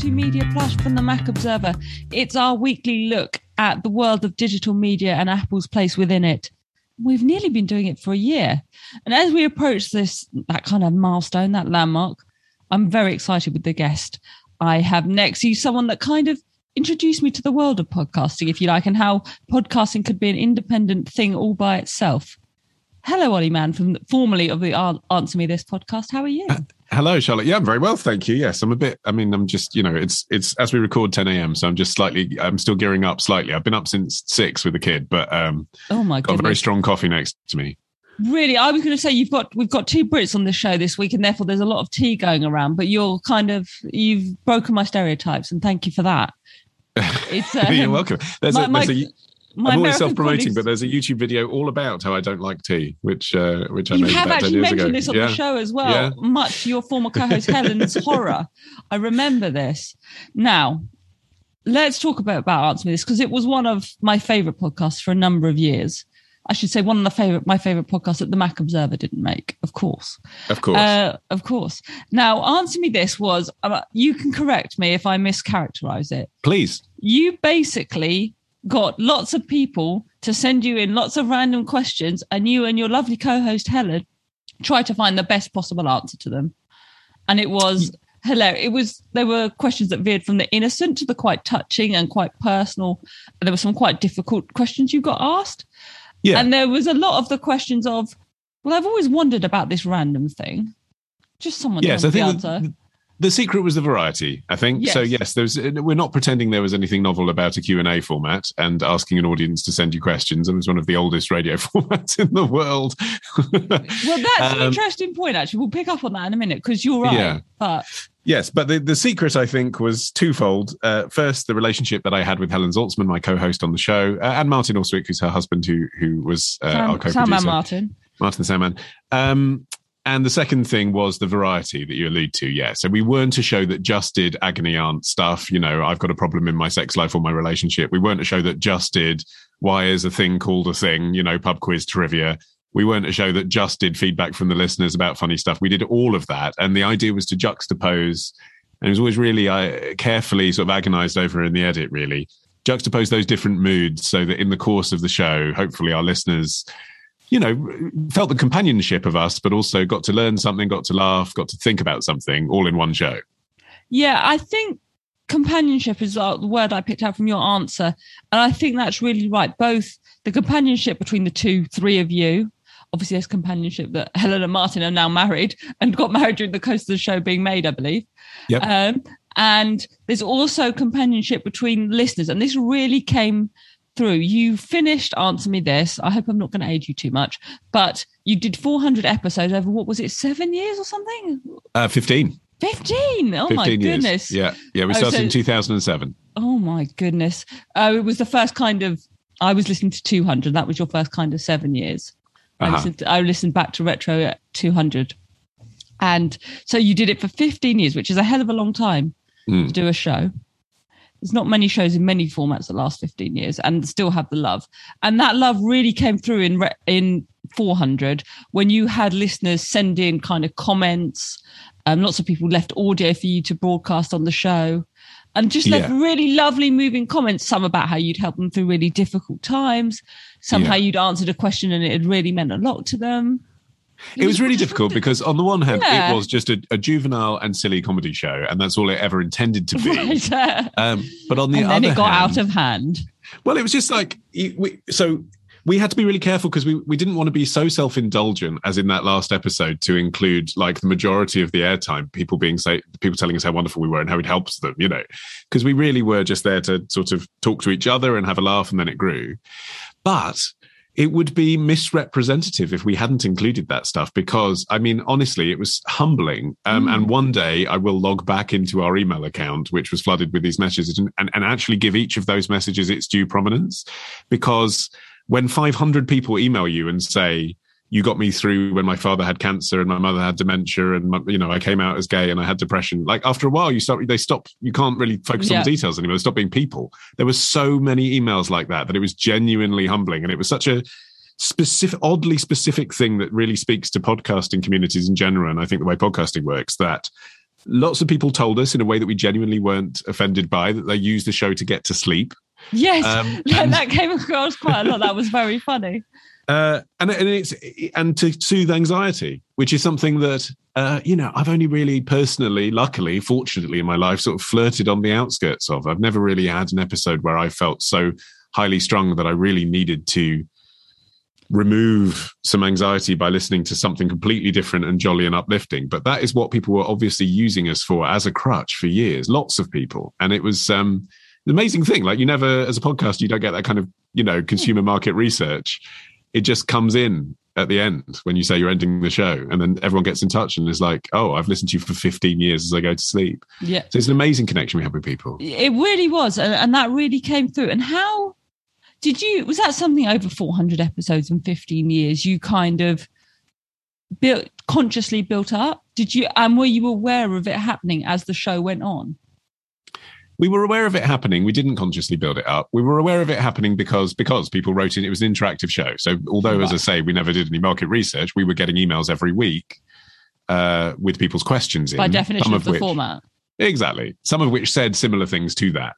Digital Media Plus from the Mac Observer. It's our weekly look at the world of digital media and Apple's place within it. We've nearly been doing it for a year. And as we approach this, that kind of milestone, that landmark, I'm very excited with the guest I have next. He's someone that kind of introduced me to the world of podcasting, if you like, and how podcasting could be an independent thing all by itself. Hello, Ollie Mann, from formerly of the Answer Me This podcast. How are you? Uh, Hello, Charlotte. Yeah, I'm very well, thank you. Yes, I'm a bit. I mean, I'm just, you know, it's it's as we record 10 a.m., so I'm just slightly. I'm still gearing up slightly. I've been up since six with the kid, but um, oh my, got a very strong coffee next to me. Really, I was going to say you've got we've got two Brits on the show this week, and therefore there's a lot of tea going around. But you're kind of you've broken my stereotypes, and thank you for that. It's um, you're welcome. There's my, a, there's my, a my I'm always self-promoting, but there's a YouTube video all about how I don't like tea, which uh, which I you made have about actually 10 years mentioned ago. this on yeah. the show as well. Yeah. Much to your former co-host Helen's horror. I remember this. Now, let's talk about about Answer Me This because it was one of my favorite podcasts for a number of years. I should say one of the favorite my favorite podcasts that the Mac Observer didn't make, of course. Of course. Uh, of course. Now, Answer Me This was uh, you can correct me if I mischaracterize it. Please. You basically got lots of people to send you in lots of random questions, and you and your lovely co-host Helen try to find the best possible answer to them. And it was mm. hilarious. It was there were questions that veered from the innocent to the quite touching and quite personal. There were some quite difficult questions you got asked. Yeah. And there was a lot of the questions of, well, I've always wondered about this random thing. Just someone yes, I the think answer. the, the secret was the variety. I think so. Yes. Yes, there's. We're not pretending there was anything novel about a Q and A format and asking an audience to send you questions. It was one of the oldest radio formats in the world. Well, that's an Um, interesting point, actually. We'll pick up on that in a minute because you're right. Yeah. But Yes, but the, the secret, I think, was twofold. Uh, first, the relationship that I had with Helen Zaltzman, my co-host on the show, uh, and Martin Austwick, who's her husband, who who was uh, our co-producer. Sam and Martin. Martin the Soundman. Um, and the second thing was the variety that you allude to. Yeah. So we weren't a show that just did agony aunt stuff. You know, I've got a problem in my sex life or my relationship. We weren't a show that just did why is a thing called a thing, you know, pub quiz trivia. We weren't a show that just did feedback from the listeners about funny stuff. We did all of that. And the idea was to juxtapose, and it was always really uh, carefully sort of agonized over in the edit, really juxtapose those different moods so that in the course of the show, hopefully our listeners you know, felt the companionship of us, but also got to learn something, got to laugh, got to think about something all in one show. Yeah, I think companionship is the word I picked out from your answer. And I think that's really right. Both the companionship between the two, three of you. Obviously, there's companionship that Helen and Martin are now married and got married during the course of the show being made, I believe. Yep. Um, and there's also companionship between listeners. And this really came through. You finished Answer Me This. I hope I'm not going to age you too much, but you did 400 episodes over what was it, seven years or something? Uh, 15. 15. Oh 15 my years. goodness. Yeah. Yeah. We Oh, started so- in 2007. Oh my goodness. Uh, it was the first kind of, I was listening to 200. That was your first kind of seven years. I, Uh-huh. listened, I listened back to Retro at 200. And so you did it for 15 years, which is a hell of a long time Mm. to do a show. There's not many shows in many formats that last 15 years and still have the love. And that love really came through in in 400 when you had listeners send in kind of comments. Um, lots of people left audio for you to broadcast on the show and just left Yeah. really lovely, moving comments. Some about how you'd helped them through really difficult times, some Yeah. how you'd answered a question and it had really meant a lot to them. It was really difficult because, on the one hand, Yeah. it was just a, a juvenile and silly comedy show, and that's all it ever intended to be. Right. uh, Um, but on the and other then it got hand, out of hand. Well, it was just like we, so we had to be really careful because we, we didn't want to be so self indulgent as in that last episode to include like the majority of the airtime people being say people telling us how wonderful we were and how it helps them, you know, because we really were just there to sort of talk to each other and have a laugh, and then it grew. But it would be misrepresentative if we hadn't included that stuff because I mean, honestly, it was humbling. Um, Mm. And one day I will log back into our email account, which was flooded with these messages, and, and, and actually give each of those messages its due prominence. Because when 500 people email you and say, you got me through when my father had cancer and my mother had dementia and my, you know I came out as gay and I had depression. Like after a while, you start they stop. You can't really focus Yeah. on the details anymore. They stop being people. There were so many emails like that that it was genuinely humbling, and it was such a specific, oddly specific thing that really speaks to podcasting communities in general. And I think the way podcasting works that lots of people told us in a way that we genuinely weren't offended by that they used the show to get to sleep. Yes, um, and, that came across quite a lot. That was very funny. Uh, and, and it's and to soothe anxiety, which is something that uh, you know I've only really personally, luckily, fortunately in my life, sort of flirted on the outskirts of. I've never really had an episode where I felt so highly strung that I really needed to remove some anxiety by listening to something completely different and jolly and uplifting. But that is what people were obviously using us for as a crutch for years, lots of people. And it was um, an amazing thing. Like you never, as a podcast, you don't get that kind of, you know, consumer market research. It just comes in at the end when you say you're ending the show and then everyone gets in touch and is like oh i've listened to you for 15 years as i go to sleep. Yeah. So it's an amazing connection we have with people. It really was and, and that really came through. And how did you was that something over 400 episodes in 15 years you kind of built consciously built up? Did you and were you aware of it happening as the show went on we were aware of it happening we didn't consciously build it up we were aware of it happening because because people wrote in it was an interactive show so although right. as i say we never did any market research we were getting emails every week uh, with people's questions by in, definition of, of the which, format exactly some of which said similar things to that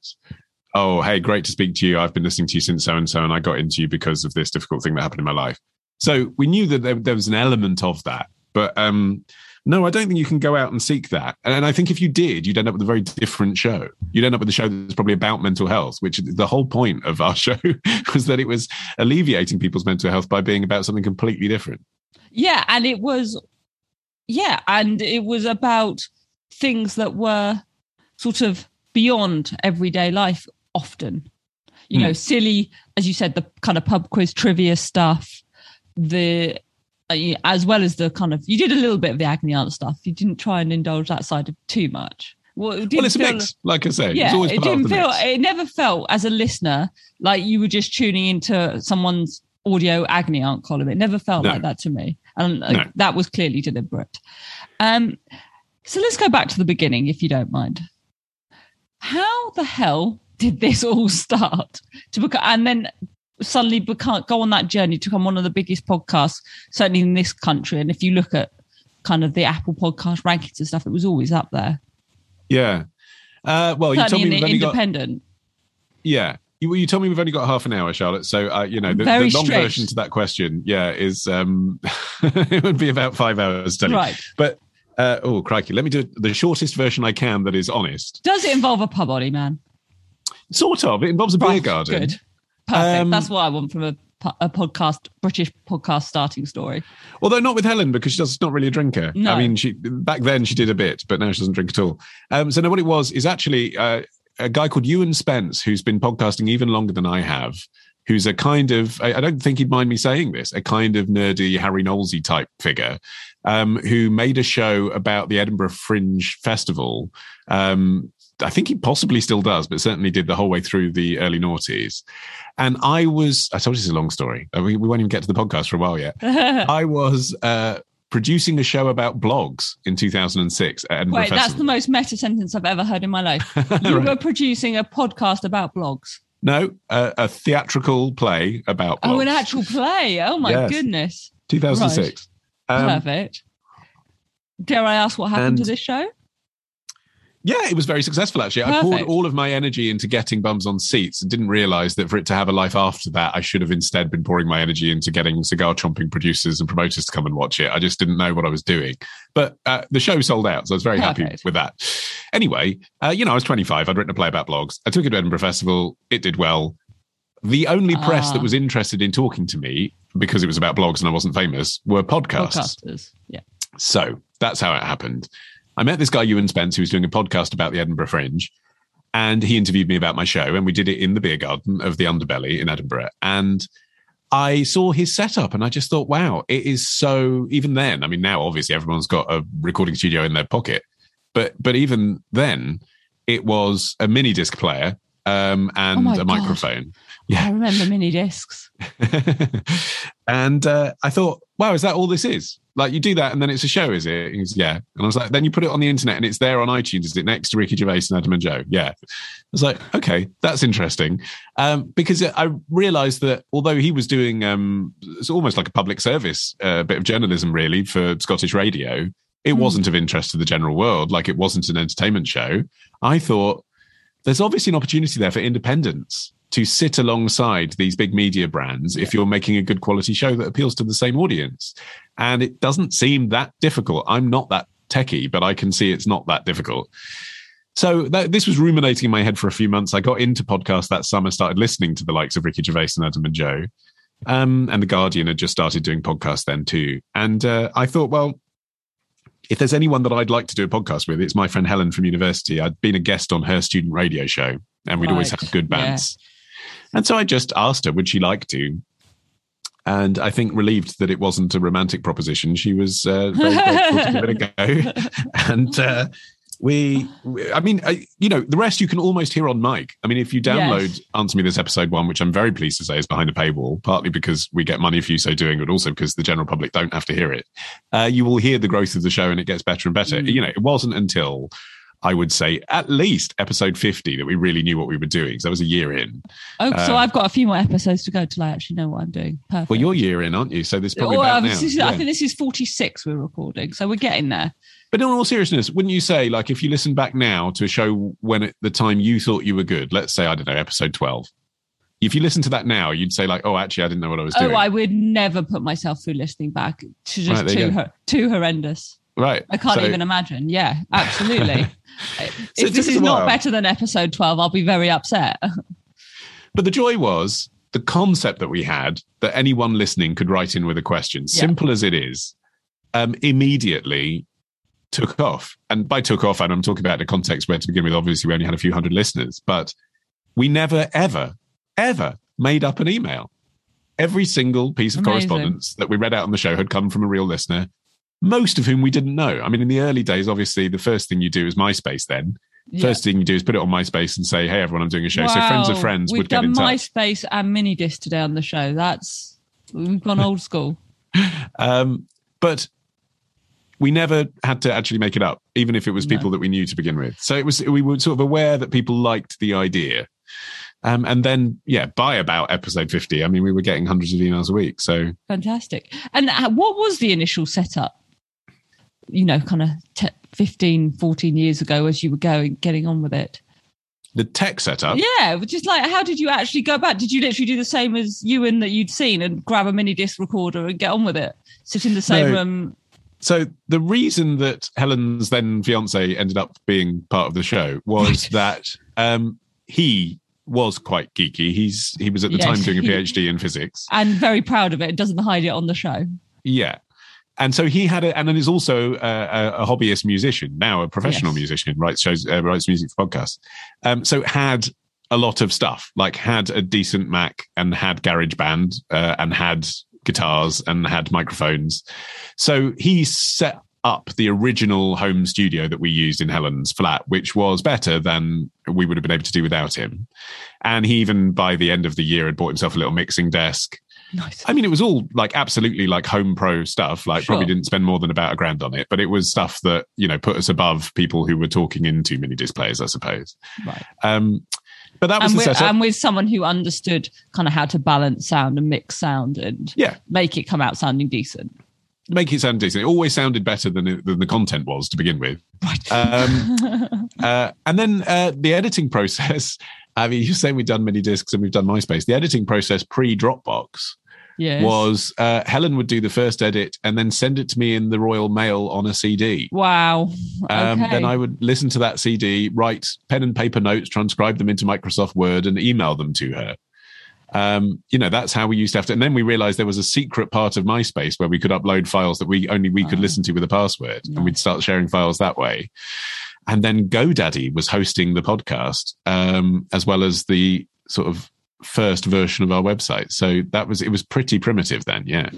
oh, hey, great to speak to you. I've been listening to you since so and so, and I got into you because of this difficult thing that happened in my life. So we knew that there, there was an element of that. But um, no, I don't think you can go out and seek that. And I think if you did, you'd end up with a very different show. You'd end up with a show that's probably about mental health, which the whole point of our show was that it was alleviating people's mental health by being about something completely different. Yeah. And it was, yeah. And it was about things that were sort of beyond everyday life often. You mm. know, silly, as you said, the kind of pub quiz trivia stuff, the as well as the kind of you did a little bit of the agony aunt stuff. You didn't try and indulge that side of too much. Well, it well it's a mix, like I say. Yeah, it didn't feel. Mix. It never felt as a listener like you were just tuning into someone's audio agony aunt column. It never felt no. like that to me, and like, no. that was clearly deliberate. Um, so let's go back to the beginning, if you don't mind. How the hell did this all start to become and then suddenly become, go on that journey to become one of the biggest podcasts certainly in this country and if you look at kind of the apple podcast rankings and stuff it was always up there yeah uh, well certainly you told me we've independent got, yeah you, you told me we've only got half an hour charlotte so uh, you know the, the long strict. version to that question yeah is um it would be about five hours study. right but uh, oh crikey let me do the shortest version i can that is honest does it involve a pub body man Sort of. It involves a beer garden. Good. Perfect. Um, That's what I want from a, a podcast, British podcast starting story. Although not with Helen because she's not really a drinker. No. I mean, she back then she did a bit, but now she doesn't drink at all. Um, so, no, what it was is actually uh, a guy called Ewan Spence who's been podcasting even longer than I have. Who's a kind of, I don't think he'd mind me saying this, a kind of nerdy Harry Knowlesy type figure, um, who made a show about the Edinburgh Fringe Festival um, I think he possibly still does, but certainly did the whole way through the early noughties. And I was, I told you this is a long story. Uh, we, we won't even get to the podcast for a while yet. I was uh, producing a show about blogs in 2006 at Edinburgh Wait, Festival. that's the most meta sentence I've ever heard in my life. You right. were producing a podcast about blogs. No, uh, a theatrical play about blogs. Oh, an actual play. Oh, my yes. goodness. 2006. Right. Um, Perfect. Dare I ask what happened and, to this show? Yeah, it was very successful actually. Perfect. I poured all of my energy into getting bums on seats and didn't realize that for it to have a life after that, I should have instead been pouring my energy into getting cigar chomping producers and promoters to come and watch it. I just didn't know what I was doing. But uh, the show sold out, so I was very Perfect. happy with that. Anyway, uh, you know, I was 25. I'd written a play about blogs. I took it to Edinburgh Festival. It did well. The only press that ah. was interested in talking to me because it was about blogs and I wasn't famous were podcasts. Podcasters, yeah. So that's how it happened. I met this guy, Ewan Spence, who was doing a podcast about the Edinburgh Fringe. And he interviewed me about my show, and we did it in the beer garden of the Underbelly in Edinburgh. And I saw his setup and I just thought, wow, it is so even then. I mean, now obviously everyone's got a recording studio in their pocket, but but even then, it was a mini disc player um, and oh a God. microphone. Yeah, I remember mini discs. and uh, I thought, wow, is that all this is? Like you do that and then it's a show, is it? Goes, yeah. And I was like, then you put it on the internet and it's there on iTunes, is it next to Ricky Gervais and Adam and Joe? Yeah. I was like, okay, that's interesting. Um, because I realized that although he was doing, um, it's almost like a public service uh, bit of journalism really for Scottish radio, It wasn't of interest to the general world, like it wasn't an entertainment show. I thought there's obviously an opportunity there for independence to sit alongside these big media brands if you're making a good quality show that appeals to the same audience. And it doesn't seem that difficult. I'm not that techie, but I can see it's not that difficult. So that, this was ruminating in my head for a few months. I got into podcasts that summer, started listening to the likes of Ricky Gervais and Adam and Joe. Um, and The Guardian had just started doing podcasts then too. And uh, I thought, well, if there's anyone that I'd like to do a podcast with, it's my friend Helen from university. I'd been a guest on her student radio show, and we'd right. always have good bands. Yeah. And so I just asked her, would she like to? And I think relieved that it wasn't a romantic proposition, she was uh, very grateful to give it a go. and uh, we, I mean, I, you know, the rest you can almost hear on mic. I mean, if you download yes. Answer Me This episode one, which I'm very pleased to say is behind a paywall, partly because we get money for you so doing, but also because the general public don't have to hear it, uh, you will hear the growth of the show and it gets better and better. Mm. You know, it wasn't until I would say at least episode 50 that we really knew what we were doing. So that was a year in. Oh, um, so I've got a few more episodes to go till I actually know what I'm doing. Perfect. Well, you're year in, aren't you? So there's probably well, now. Is, yeah. I think this is 46 we're recording. So we're getting there. But in all seriousness, wouldn't you say, like, if you listen back now to a show when at the time you thought you were good, let's say, I don't know, episode 12, if you listen to that now, you'd say, like, oh, actually, I didn't know what I was doing. Oh, I would never put myself through listening back to just right, too, too horrendous. Right. I can't so, even imagine. Yeah, absolutely. so if this is not better than episode 12, I'll be very upset. but the joy was the concept that we had that anyone listening could write in with a question, yeah. simple as it is, um, immediately took off. And by took off, and I'm talking about the context where to begin with, obviously we only had a few hundred listeners, but we never, ever, ever made up an email. Every single piece of Amazing. correspondence that we read out on the show had come from a real listener most of whom we didn't know. I mean, in the early days, obviously, the first thing you do is MySpace then. Yeah. First thing you do is put it on MySpace and say, "Hey, everyone, I'm doing a show." Wow. So friends of friends we've would get in touch. MySpace and Minidisc today on the show. That's we've gone old school. um, but we never had to actually make it up, even if it was people no. that we knew to begin with. So it was we were sort of aware that people liked the idea. Um, and then, yeah, by about episode 50, I mean, we were getting hundreds of emails a week. So fantastic. And uh, what was the initial setup? You know, kind of te- 15, 14 years ago as you were going, getting on with it? The tech setup? Yeah, just like, how did you actually go back? Did you literally do the same as Ewan that you'd seen and grab a mini disc recorder and get on with it? Sit in the same no. room? So the reason that Helen's then fiance ended up being part of the show was that um, he was quite geeky. He's he was at the yes, time doing a PhD in physics and very proud of it. Doesn't hide it on the show. Yeah, and so he had a, and then is also a, a, hobbyist musician now, a professional yes. musician, writes shows, uh, writes music for podcasts. Um, so had a lot of stuff, like had a decent Mac and had GarageBand uh, and had guitars and had microphones. So he set up the original home studio that we used in Helen's flat, which was better than we would have been able to do without him. And he even by the end of the year had bought himself a little mixing desk Nice. I mean, it was all like absolutely like home pro stuff. Like, sure. probably didn't spend more than about a grand on it, but it was stuff that you know put us above people who were talking into mini disc players, I suppose. Right. Um, but that was and the setup. And with someone who understood kind of how to balance sound and mix sound and yeah, make it come out sounding decent. Make it sound decent. It always sounded better than, it, than the content was to begin with. Right. Um, uh, and then uh, the editing process. I mean, you're saying we've done mini discs and we've done MySpace. The editing process pre Dropbox yes. was uh, Helen would do the first edit and then send it to me in the Royal Mail on a CD. Wow. Um, Then I would listen to that CD, write pen and paper notes, transcribe them into Microsoft Word, and email them to her. Um, you know, that's how we used to have to. And then we realized there was a secret part of MySpace where we could upload files that we only we could oh. listen to with a password, and we'd start sharing files that way. And then GoDaddy was hosting the podcast, um, as well as the sort of first version of our website. So that was it was pretty primitive then, yeah.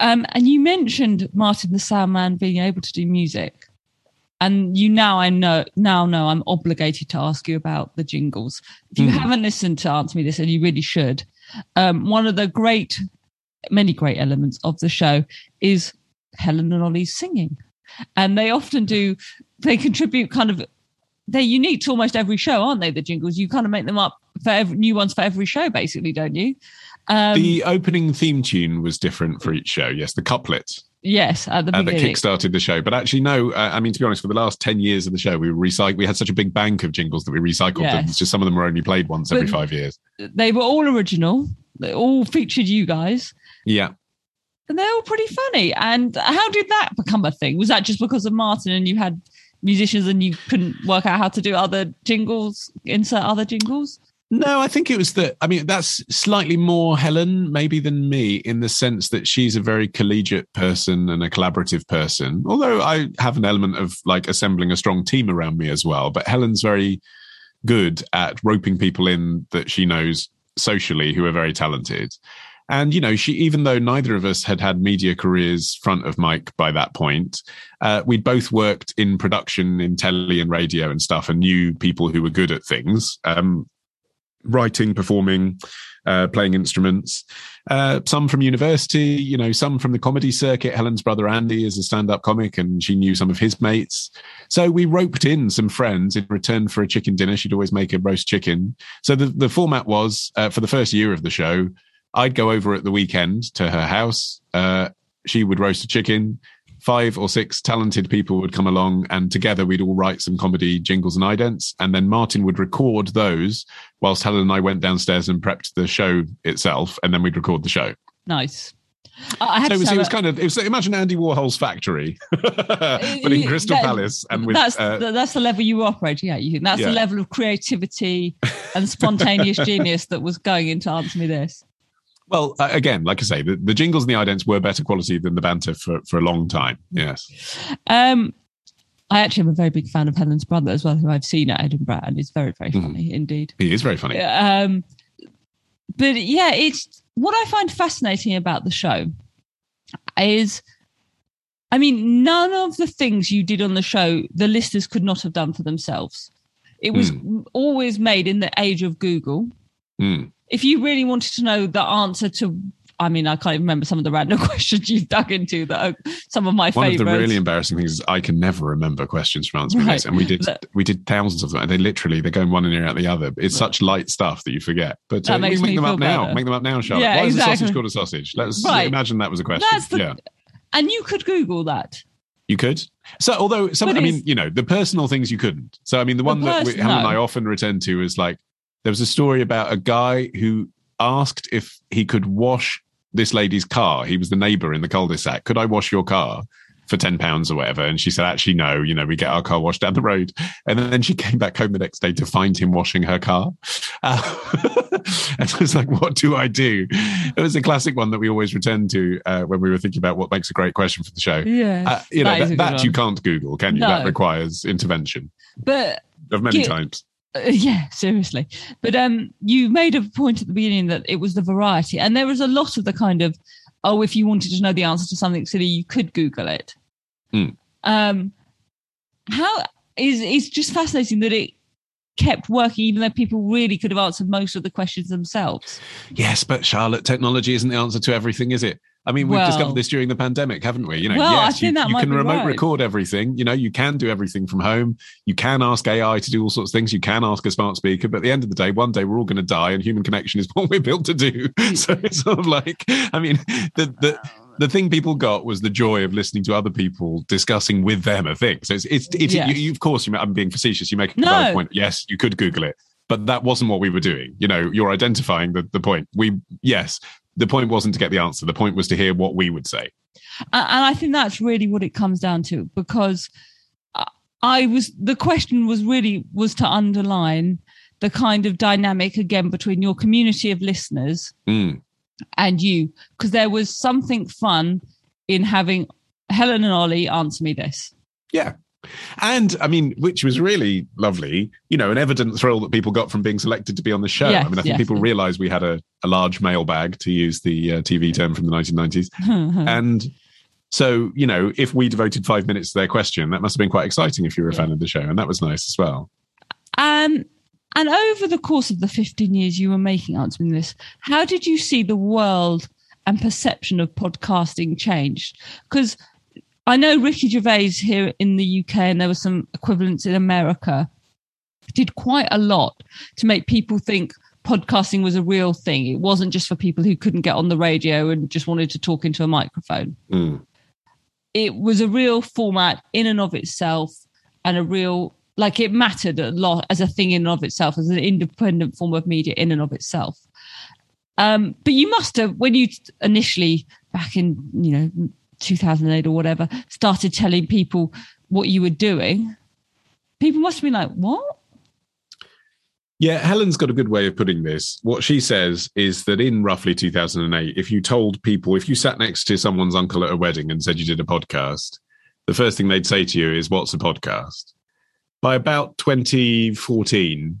Um, and you mentioned Martin the Soundman being able to do music. And you now I know now know I'm obligated to ask you about the jingles. If you mm. haven't listened to Answer Me This, and you really should, um, one of the great many great elements of the show is Helen and Ollie's singing. And they often do they contribute kind of they're unique to almost every show, aren't they? The jingles you kind of make them up for every, new ones for every show, basically, don't you? Um, the opening theme tune was different for each show. Yes, the couplet. Yes, at the uh, that beginning. kickstarted the show. But actually, no. Uh, I mean, to be honest, for the last ten years of the show, we recycled. We had such a big bank of jingles that we recycled them. It's just some of them were only played once every five years. they were all original. They all featured you guys. Yeah. And they're all pretty funny. And how did that become a thing? Was that just because of Martin and you had musicians and you couldn't work out how to do other jingles, insert other jingles? No, I think it was that. I mean, that's slightly more Helen, maybe, than me, in the sense that she's a very collegiate person and a collaborative person. Although I have an element of like assembling a strong team around me as well. But Helen's very good at roping people in that she knows socially who are very talented. And, you know, she, even though neither of us had had media careers front of mic by that point, uh, we'd both worked in production in telly and radio and stuff and knew people who were good at things. Um, writing, performing, uh, playing instruments. Uh, some from university, you know, some from the comedy circuit. Helen's brother Andy is a stand-up comic, and she knew some of his mates. So we roped in some friends in return for a chicken dinner. She'd always make a roast chicken. So the the format was uh, for the first year of the show. I'd go over at the weekend to her house. Uh, she would roast a chicken. Five or six talented people would come along, and together we'd all write some comedy jingles and idents. And then Martin would record those whilst Helen and I went downstairs and prepped the show itself, and then we'd record the show. Nice. So it was, it was kind of it was imagine Andy Warhol's factory, but in Crystal that- Palace and with that's uh, the, that's the level you were operating at. You think that's Yeah. the level of creativity and spontaneous genius that was going into Answer Me This. Well uh, again, like I say, the, the jingles and the idents were better quality than the banter for for a long time. Yes, Um, I actually am a very big fan of Helen's brother as well, who I've seen at Edinburgh, and is very, very Mhm. funny indeed. he is very funny. Um, but yeah, it's what I find fascinating about the show is, I mean, none of the things you did on the show, the listeners could not have done for themselves. It was always made in the age of Google. Mm. If you really wanted to know the answer to, I mean, I can't even remember some of the random questions you've dug into that are some of my One of the really embarrassing things is I can never remember questions from Answer Right. And we did That- we did thousands of them. And they literally they go in one ear out the other. It's such light stuff that you forget. But uh, make them up now. better. Make them up now, Charlotte. Yeah, Why is a sausage called a sausage? Let's Right. imagine that was a question. The- yeah. and you could Google that. You could. So, although some, I mean, you know, the personal things you couldn't. So, I mean, the one that we, person- Helen and. I often return to is like there was a story about a guy who asked if he could wash this lady's car. He was the neighbor in the cul-de-sac. Could I wash your car for ten pounds or whatever? And she said, actually, no. You know, we get our car washed down the road. And then she came back home the next day to find him washing her car. Uh, and I was like, what do I do? It was a classic one that we always return to uh, when we were thinking about what makes a great question for the show. Yeah. Uh, you know That that, that you can't Google, can you? No. That requires intervention but of many Gi- types. Uh, yeah, seriously. But um, you made a point at the beginning that it was the variety, and there was a lot of the kind of, oh, if you wanted to know the answer to something silly, you could Google it. Hmm. Um, how is it's just fascinating that it kept working, even though people really could have answered most of the questions themselves. Yes, but Charlotte, technology isn't the answer to everything, is it? I mean, we've Well- discovered this during the pandemic, haven't we? You know, Well, yes, you, you can remote right. record everything. You know, you can do everything from home. You can ask AI to do all sorts of things. You can ask a smart speaker. But at the end of the day, one day we're all going to die, and human connection is what we're built to do. So it's sort of like, I mean, the the the thing people got was the joy of listening to other people discussing with them a thing. So it's it's, it's Yes. you, you, of course, you, I'm being facetious. You make a No. valid point. Yes, you could Google it, but that wasn't what we were doing. You know, you're identifying the the point. We yes, the point wasn't to get the answer. The point was to hear what we would say. And I think that's really what it comes down to because I- was the question was really was to underline the kind of dynamic again between your community of listeners Mm. and you because there was something fun in having Helen and Ollie answer me this. Yeah. And I mean, which was really lovely, you know, an evident thrill that people got from being selected to be on the show. Yes, I mean, I think yes. people realized we had a, a large mailbag, to use the uh, TV term from the 1990s. And so, you know, if we devoted five minutes to their question, that must have been quite exciting if you were a fan of the show. And that was nice as well. and and over the course of the 15 years you were making Answer Me This, how did you see the world and perception of podcasting changed? Because I know Ricky Gervais here in the UK, and there were some equivalents in America, did quite a lot to make people think podcasting was a real thing. It wasn't just for people who couldn't get on the radio and just wanted to talk into a microphone. Mm. it was a real format in and of itself and a real like it mattered a lot as a thing in and of itself as an independent form of media in and of itself um, but you must have when you initially back in you know 2008 or whatever started telling people what you were doing people must have been like what yeah, Helen's got a good way of putting this. What she says is that in roughly 2008, if you told people, if you sat next to someone's uncle at a wedding and said you did a podcast, the first thing they'd say to you is, What's a podcast? By about 2014,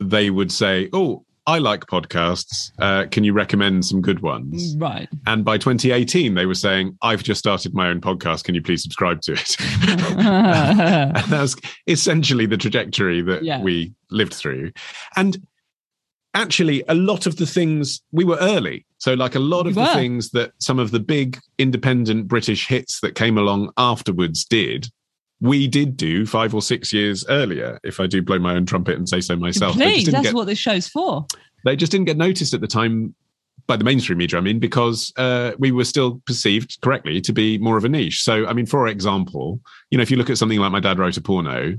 they would say, Oh, I like podcasts. Uh, can you recommend some good ones? Right. And by 2018, they were saying, I've just started my own podcast. Can you please subscribe to it? and that's essentially the trajectory that yeah. we lived through. And actually, a lot of the things we were early. So, like a lot of the things that some of the big independent British hits that came along afterwards did, we did do five or six years earlier, if I do blow my own trumpet and say so myself. Please, that's get, what this show's for. They just didn't get noticed at the time by the mainstream media, I mean, because uh, we were still perceived correctly to be more of a niche. So, I mean, for example, you know, if you look at something like My Dad Wrote a Porno,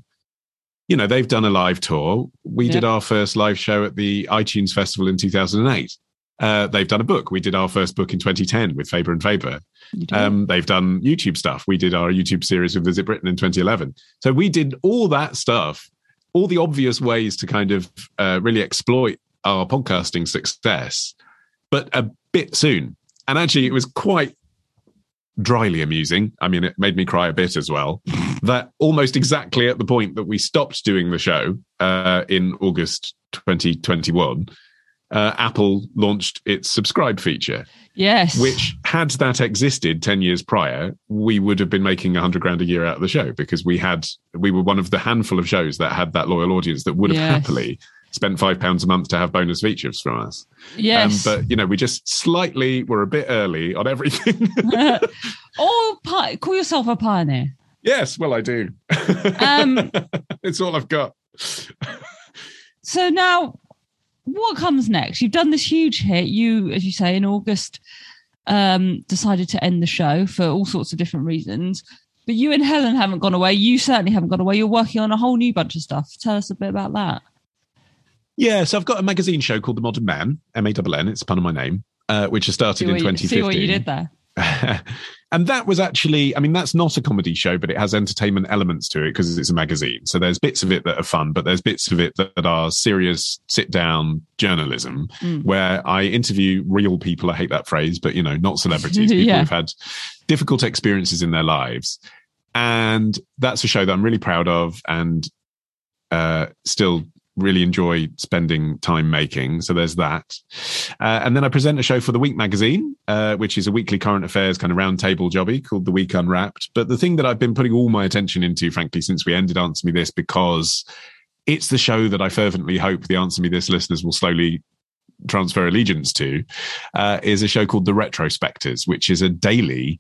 you know, they've done a live tour. We did our first live show at the iTunes Festival in 2008. Uh, they've done a book. We did our first book in 2010 with Faber and Faber. Um, they've done YouTube stuff. We did our YouTube series with Visit Britain in 2011. So we did all that stuff, all the obvious ways to kind of uh, really exploit our podcasting success, but a bit soon. And actually, it was quite dryly amusing. I mean, it made me cry a bit as well. that almost exactly at the point that we stopped doing the show uh, in August 2021, uh, Apple launched its subscribe feature. Yes. Which, had that existed 10 years prior, we would have been making 100 grand a year out of the show because we had, we were one of the handful of shows that had that loyal audience that would have yes. happily spent five pounds a month to have bonus features from us. Yes. Um, but, you know, we just slightly were a bit early on everything. or call yourself a pioneer. Yes, well, I do. Um, it's all I've got. so now what comes next? You've done this huge hit. You, as you say, in August, um, decided to end the show for all sorts of different reasons. But you and Helen haven't gone away. You certainly haven't gone away. You're working on a whole new bunch of stuff. Tell us a bit about that. Yeah, so I've got a magazine show called The Modern Man, M A N N. It's a pun of my name, uh, which has started in 2015. See what you did there. and that was actually, I mean, that's not a comedy show, but it has entertainment elements to it because it's a magazine. So there's bits of it that are fun, but there's bits of it that are serious sit down journalism mm. where I interview real people. I hate that phrase, but you know, not celebrities, people yeah. who've had difficult experiences in their lives. And that's a show that I'm really proud of and uh, still really enjoy spending time making. So there's that. Uh, and then I present a show for the Week magazine, uh, which is a weekly current affairs kind of roundtable jobby called The Week Unwrapped. But the thing that I've been putting all my attention into, frankly, since we ended Answer Me This, because it's the show that I fervently hope the Answer Me This listeners will slowly transfer allegiance to, uh, is a show called The Retrospectors, which is a daily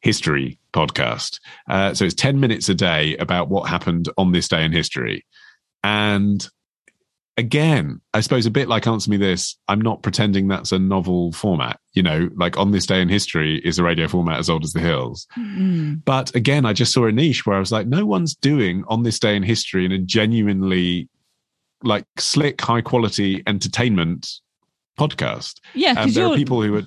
history podcast. Uh, so it's 10 minutes a day about what happened on this day in history. And again, I suppose a bit like Answer Me This, I'm not pretending that's a novel format. You know, like On This Day in History is a radio format as old as the hills. Mm. But again, I just saw a niche where I was like, no one's doing On This Day in History in a genuinely like slick, high quality entertainment podcast. Yeah, because there are people who are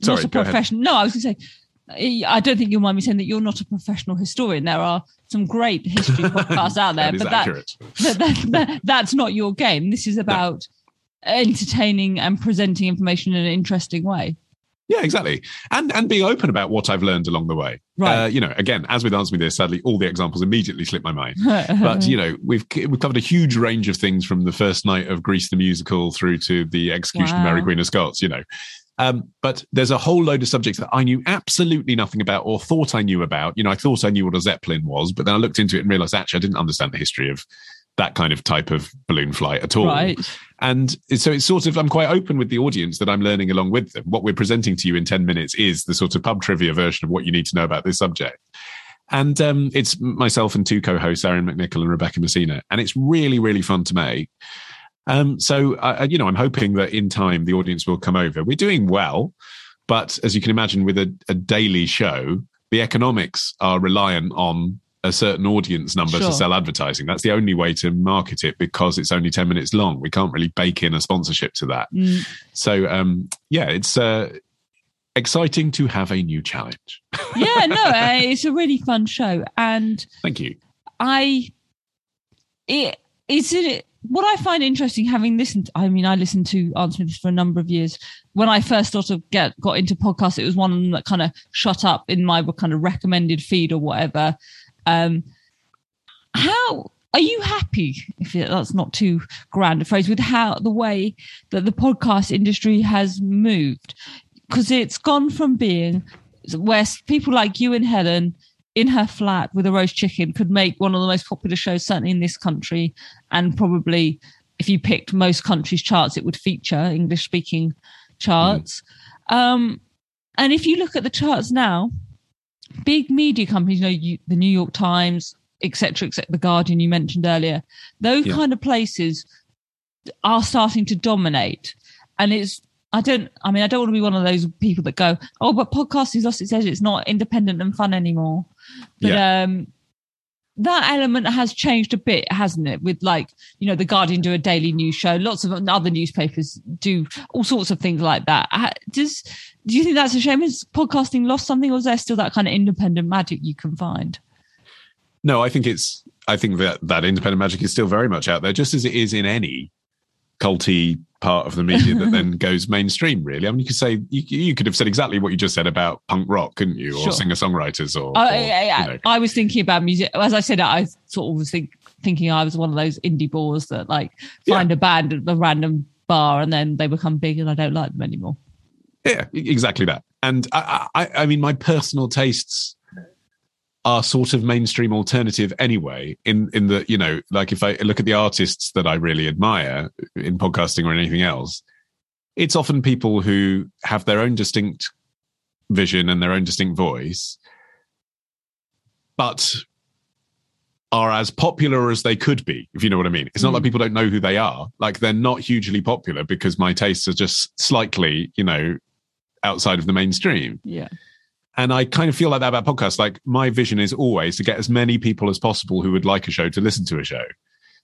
sorry, not a professional. No, I was going to say I don't think you'll mind me saying that you're not a professional historian. There are some great history podcasts out there, that but that, that, that, that's not your game. This is about no. entertaining and presenting information in an interesting way. Yeah, exactly, and and being open about what I've learned along the way. Right. Uh, you know, again, as with Answer Me This, sadly, all the examples immediately slip my mind. but you know, we've we've covered a huge range of things from the first night of Grease the musical through to the execution wow. of Mary Queen of Scots. You know, um, but there's a whole load of subjects that I knew absolutely nothing about or thought I knew about. You know, I thought I knew what a Zeppelin was, but then I looked into it and realized actually I didn't understand the history of that kind of type of balloon flight at all. Right. And so it's sort of, I'm quite open with the audience that I'm learning along with them. What we're presenting to you in 10 minutes is the sort of pub trivia version of what you need to know about this subject. And um, it's myself and two co hosts, Arion McNicoll and Rebecca Messina. And it's really, really fun to make. Um, so, uh, you know, I'm hoping that in time the audience will come over. We're doing well, but as you can imagine, with a, a daily show, the economics are reliant on a certain audience number Sure. to sell advertising. That's the only way to market it because it's only 10 minutes long. We can't really bake in a sponsorship to that. Mm, So, um, yeah, it's uh, exciting to have a new challenge. yeah, no, uh, it's a really fun show, and Thank you. I it it's it, what I find interesting having listened. I mean, I listened to Answer This for a number of years. When I first sort of get got into podcasts, it was one of them that kind of shut up in my kind of recommended feed or whatever. Um, how are you happy? If that's not too grand a phrase, with how the way that the podcast industry has moved, because it's gone from being where people like you and Helen in her flat with a roast chicken could make one of the most popular shows, certainly in this country, and probably if you picked most countries' charts, it would feature English speaking charts. Um, and if you look at the charts now, big media companies, you know, you, the New York Times, etc., etc., the Guardian you mentioned earlier, those Yeah. kind of places are starting to dominate. And it's I don't I mean I don't want to be one of those people that go, oh, but podcasting's lost its edge, it's not independent and fun anymore. But um that element has changed a bit, hasn't it? With like, you know, the Guardian do a daily news show. Lots of other newspapers do all sorts of things like that. Does do you think that's a shame? Has podcasting lost something, or is there still that kind of independent magic you can find? No, I think it's. I think that that independent magic is still very much out there, just as it is in any culty part of the media that then goes mainstream. Really, I mean, you could say you, you could have said exactly what you just said about punk rock, couldn't you, or Sure. singer songwriters, or, I, or, I, I, you know. I was thinking about music. As I said, I sort of was think, thinking I was one of those indie bores that like Yeah. find a band at a random bar and then they become big and I don't like them anymore. Yeah, exactly that. And I, I, I mean, my personal tastes are sort of mainstream alternative anyway. In in the you know, like if I look at the artists that I really admire in podcasting or anything else, it's often people who have their own distinct vision and their own distinct voice, but are as popular as they could be, if you know what I mean. It's not Mm. like people don't know who they are. Like they're not hugely popular because my tastes are just slightly, you know, outside of the mainstream. Yeah. And I kind of feel like that about podcasts. Like my vision is always to get as many people as possible who would like a show to listen to a show.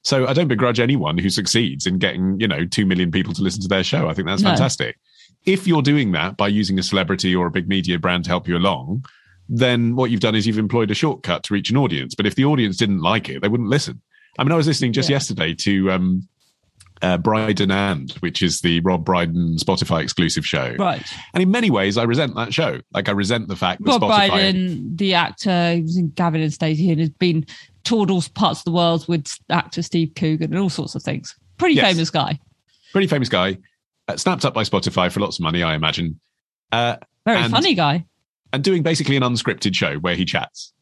So I don't begrudge anyone who succeeds in getting, you know, 2 million people to listen to their show. I think that's No. fantastic. If you're doing that by using a celebrity or a big media brand to help you along, then what you've done is you've employed a shortcut to reach an audience. But if the audience didn't like it, they wouldn't listen. I mean, I was listening just Yeah. yesterday to um, uh, Brydon and, which is the Rob Brydon Spotify exclusive show. Right. And in many ways, I resent that show. Like I resent the fact that Bob Spotify. Brydon, the actor, he was in Gavin and Stacey and has been toured all parts of the world with actor Steve Coogan and all sorts of things. Pretty Yes. famous guy. pretty famous guy, uh, snapped up by Spotify for lots of money, I imagine, uh, Very And- funny guy. and doing basically an unscripted show where he chats.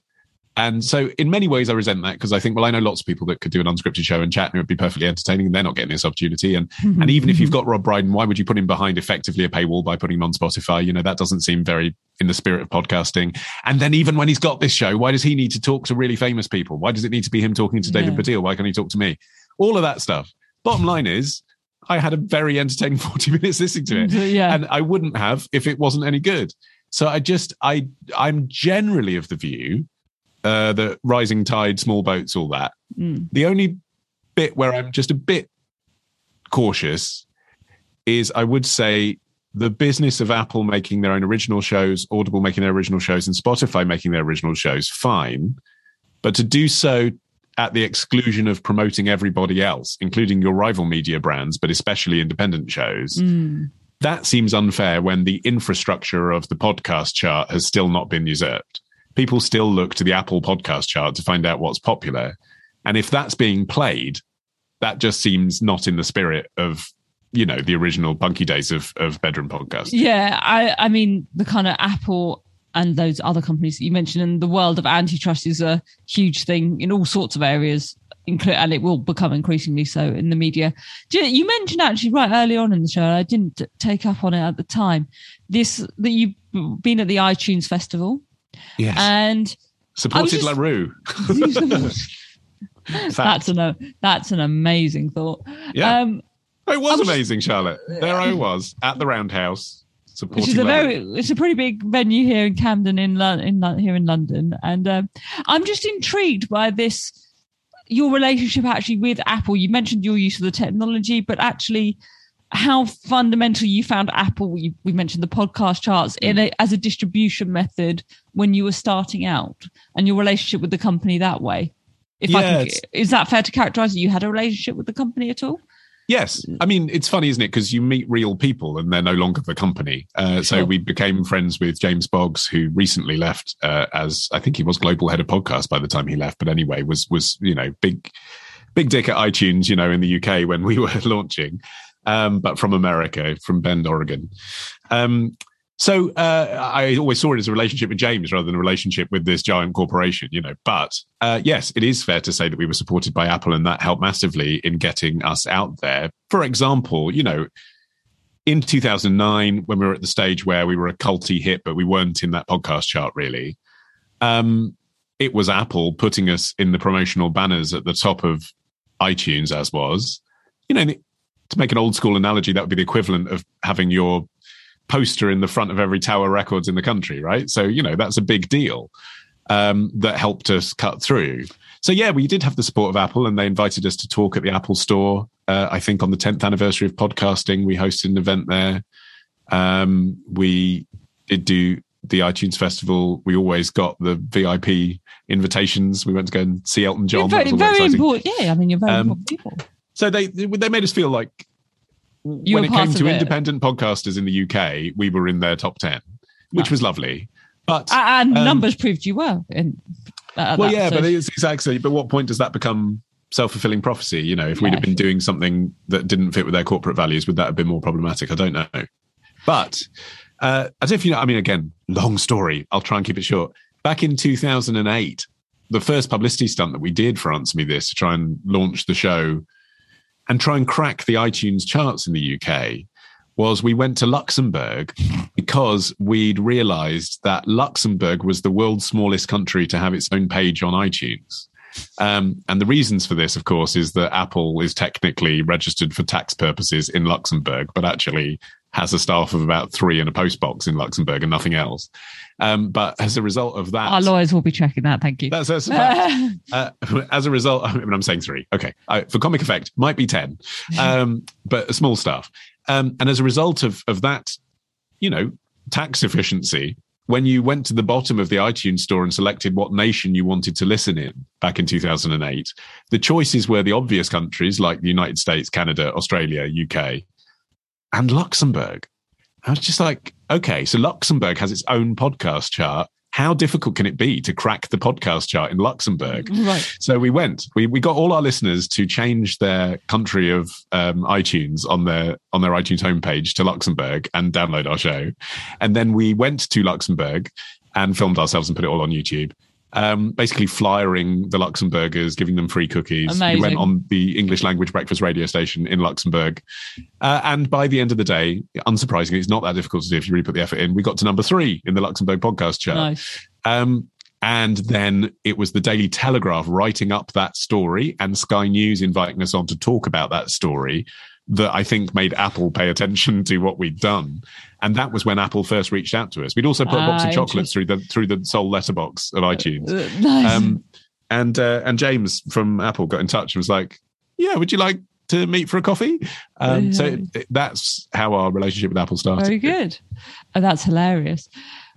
And so, in many ways, I resent that because I think, well, I know lots of people that could do an unscripted show and chat and it would be perfectly entertaining, and they're not getting this opportunity. And mm-hmm. and even if you've mm-hmm. got Rob Brydon, why would you put him behind effectively a paywall by putting him on Spotify? You know, that doesn't seem very in the spirit of podcasting. And then even when he's got this show, why does he need to talk to really famous people? Why does it need to be him talking to David Yeah. Baddiel? Why can't he talk to me? All of that stuff. Bottom mm-hmm. line is, I had a very entertaining 40 minutes listening to it yeah. and I wouldn't have if it wasn't any good. So I just I I'm generally of the view uh, that rising tide, small boats, all that. Mm. The only bit where I'm just a bit cautious is I would say the business of Apple making their own original shows, Audible making their original shows, and Spotify making their original shows, fine. But to do so at the exclusion of promoting everybody else, including your rival media brands, but especially independent shows, Mm. that seems unfair when the infrastructure of the podcast chart has still not been usurped. People still look to the Apple podcast chart to find out what's popular. And if that's being played, that just seems not in the spirit of, you know, the original punky days of, of bedroom podcast. Yeah, I, I mean, the kind of Apple and those other companies that you mentioned, and the world of antitrust is a huge thing in all sorts of areas, and it will become increasingly so in the media. You, mentioned actually right early on in the show, I didn't take up on it at the time, this that you've been at the iTunes festival, Yes. and Supported just- La Roux. that's an that's an amazing thought. Yeah. Um, it was amazing, Charlotte. There I was at the Roundhouse, supporting which is a very it's a pretty big venue here in Camden in in here in London, and um, I'm just intrigued by this your relationship actually with Apple. You mentioned your use of the technology, but actually how fundamental you found Apple. You, we mentioned the podcast charts in a, as a distribution method when you were starting out, and your relationship with the company that way. If I can, is that fair to characterize that you had a relationship with the company at all? Yes, I mean it's funny, isn't it? Because you meet real people and they're no longer the company. Uh, So we became friends with James Boggs, who recently left uh, as I think he was global head of podcast by the time he left. But anyway, was was you know big big dick at iTunes, you know, in the UK when we were launching, um, but from America, from Bend, Oregon. Um, so uh, I always saw it as a relationship with James rather than a relationship with this giant corporation, you know. But uh, yes, it is fair to say that we were supported by Apple, and that helped massively in getting us out there. For example, you know, in 2009, when we were at the stage where we were a culty hit, but we weren't in that podcast chart really, um, it was Apple putting us in the promotional banners at the top of iTunes, as was, you know, to make an old school analogy, that would be the equivalent of having your poster in the front of every Tower Records in the country, right? So, you know, that's a big deal um, that helped us cut through. So, yeah, we did have the support of Apple, and they invited us to talk at the Apple Store. Uh, I think on the 10th anniversary of podcasting, we hosted an event there. Um, we did do the iTunes Festival. We always got the VIP invitations. We went to go and see Elton John. You're very, very important. Yeah, I mean, you're very Um, important people. So they they made us feel like You when it came to it. independent podcasters in the UK, we were in their top ten, which Nice. was lovely. But and um, numbers proved you were. In, at well, that yeah, but it's exactly. But what point does that become self fulfilling prophecy? You know, if we'd have been doing something that didn't fit with their corporate values, would that have been more problematic? I don't know. But uh, as if you know, I mean, again, long story. I'll try and keep it short. Back in 2008, the first publicity stunt that we did for Answer Me This to try and launch the show and try and crack the iTunes charts in the UK was we went to Luxembourg because we'd realized that Luxembourg was the world's smallest country to have its own page on iTunes. Um, and the reasons for this, of course, is that Apple is technically registered for tax purposes in Luxembourg, but actually has a staff of about three in a postbox in Luxembourg and nothing else. Um, but as a result of that, Our lawyers will be checking that. Thank you. that's, that's. Uh, as a result, I mean, I'm saying three. Okay. For comic effect, might be 10, um, but small staff. Um, and as a result of, of that, you know, tax efficiency, when you went to the bottom of the iTunes store and selected what nation you wanted to listen in back in 2008, the choices were the obvious countries like the United States, Canada, Australia, UK, and Luxembourg. I was just like, okay, so Luxembourg has its own podcast chart. How difficult can it be to crack the podcast chart in Luxembourg? right. So we went. We we got all our listeners to change their country of um, iTunes on their on their iTunes homepage to Luxembourg and download our show, and then we went to Luxembourg and filmed ourselves and put it all on YouTube. Um, basically, flyering the Luxembourgers, giving them free cookies. We Amazing. went on the English language breakfast radio station in Luxembourg, uh, and by the end of the day, unsurprisingly, it's not that difficult to do if you really put the effort in. We got to number three in the Luxembourg podcast chart. Nice. Um, and then it was the Daily Telegraph writing up that story and Sky News inviting us on to talk about that story that I think made Apple pay attention to what we'd done. And that was when Apple first reached out to us. We'd also put a box Ah, of chocolates through the through the sole letterbox of iTunes. Uh, nice. Um, and uh, and James from Apple got in touch and was like, "Yeah, would you like to meet for a coffee?" Um, so it, it- that's how our relationship with Apple started. Very good. Oh, that's hilarious.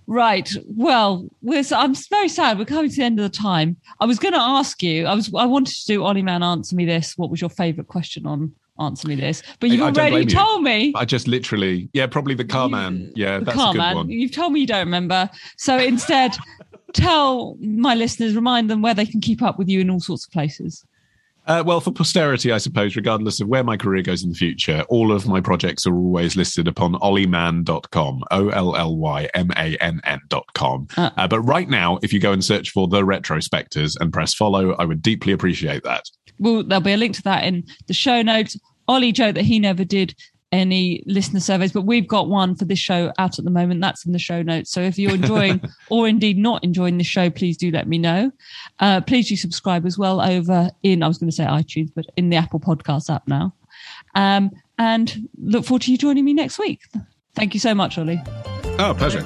Right. Well, we're, I'm very sad. We're coming to the end of the time. I was going to ask you. I was. I wanted to do Olly Mann answer me this. What was your favourite question on Answer Me This? But you've I already you. told me. I just literally, yeah, probably the car man. Yeah, the that's car a good man. one. You've told me you don't remember. So instead, tell my listeners, remind them where they can keep up with you in all sorts of places. Uh, well, for posterity, I suppose, regardless of where my career goes in the future, all of my projects are always listed upon ollymann.com, O L L Y M A N N.com. Uh. Uh, but right now, if you go and search for The Retrospectors and press follow, I would deeply appreciate that. Well, there'll be a link to that in the show notes. Olly joked that he never did any listener surveys, but we've got one for this show out at the moment. That's in the show notes. So if you're enjoying or indeed not enjoying the show, please do let me know. Uh, please do subscribe as well over in, I was going to say iTunes, but in the Apple Podcast app now. Um, and look forward to you joining me next week. Thank you so much, Olly. Oh, pleasure.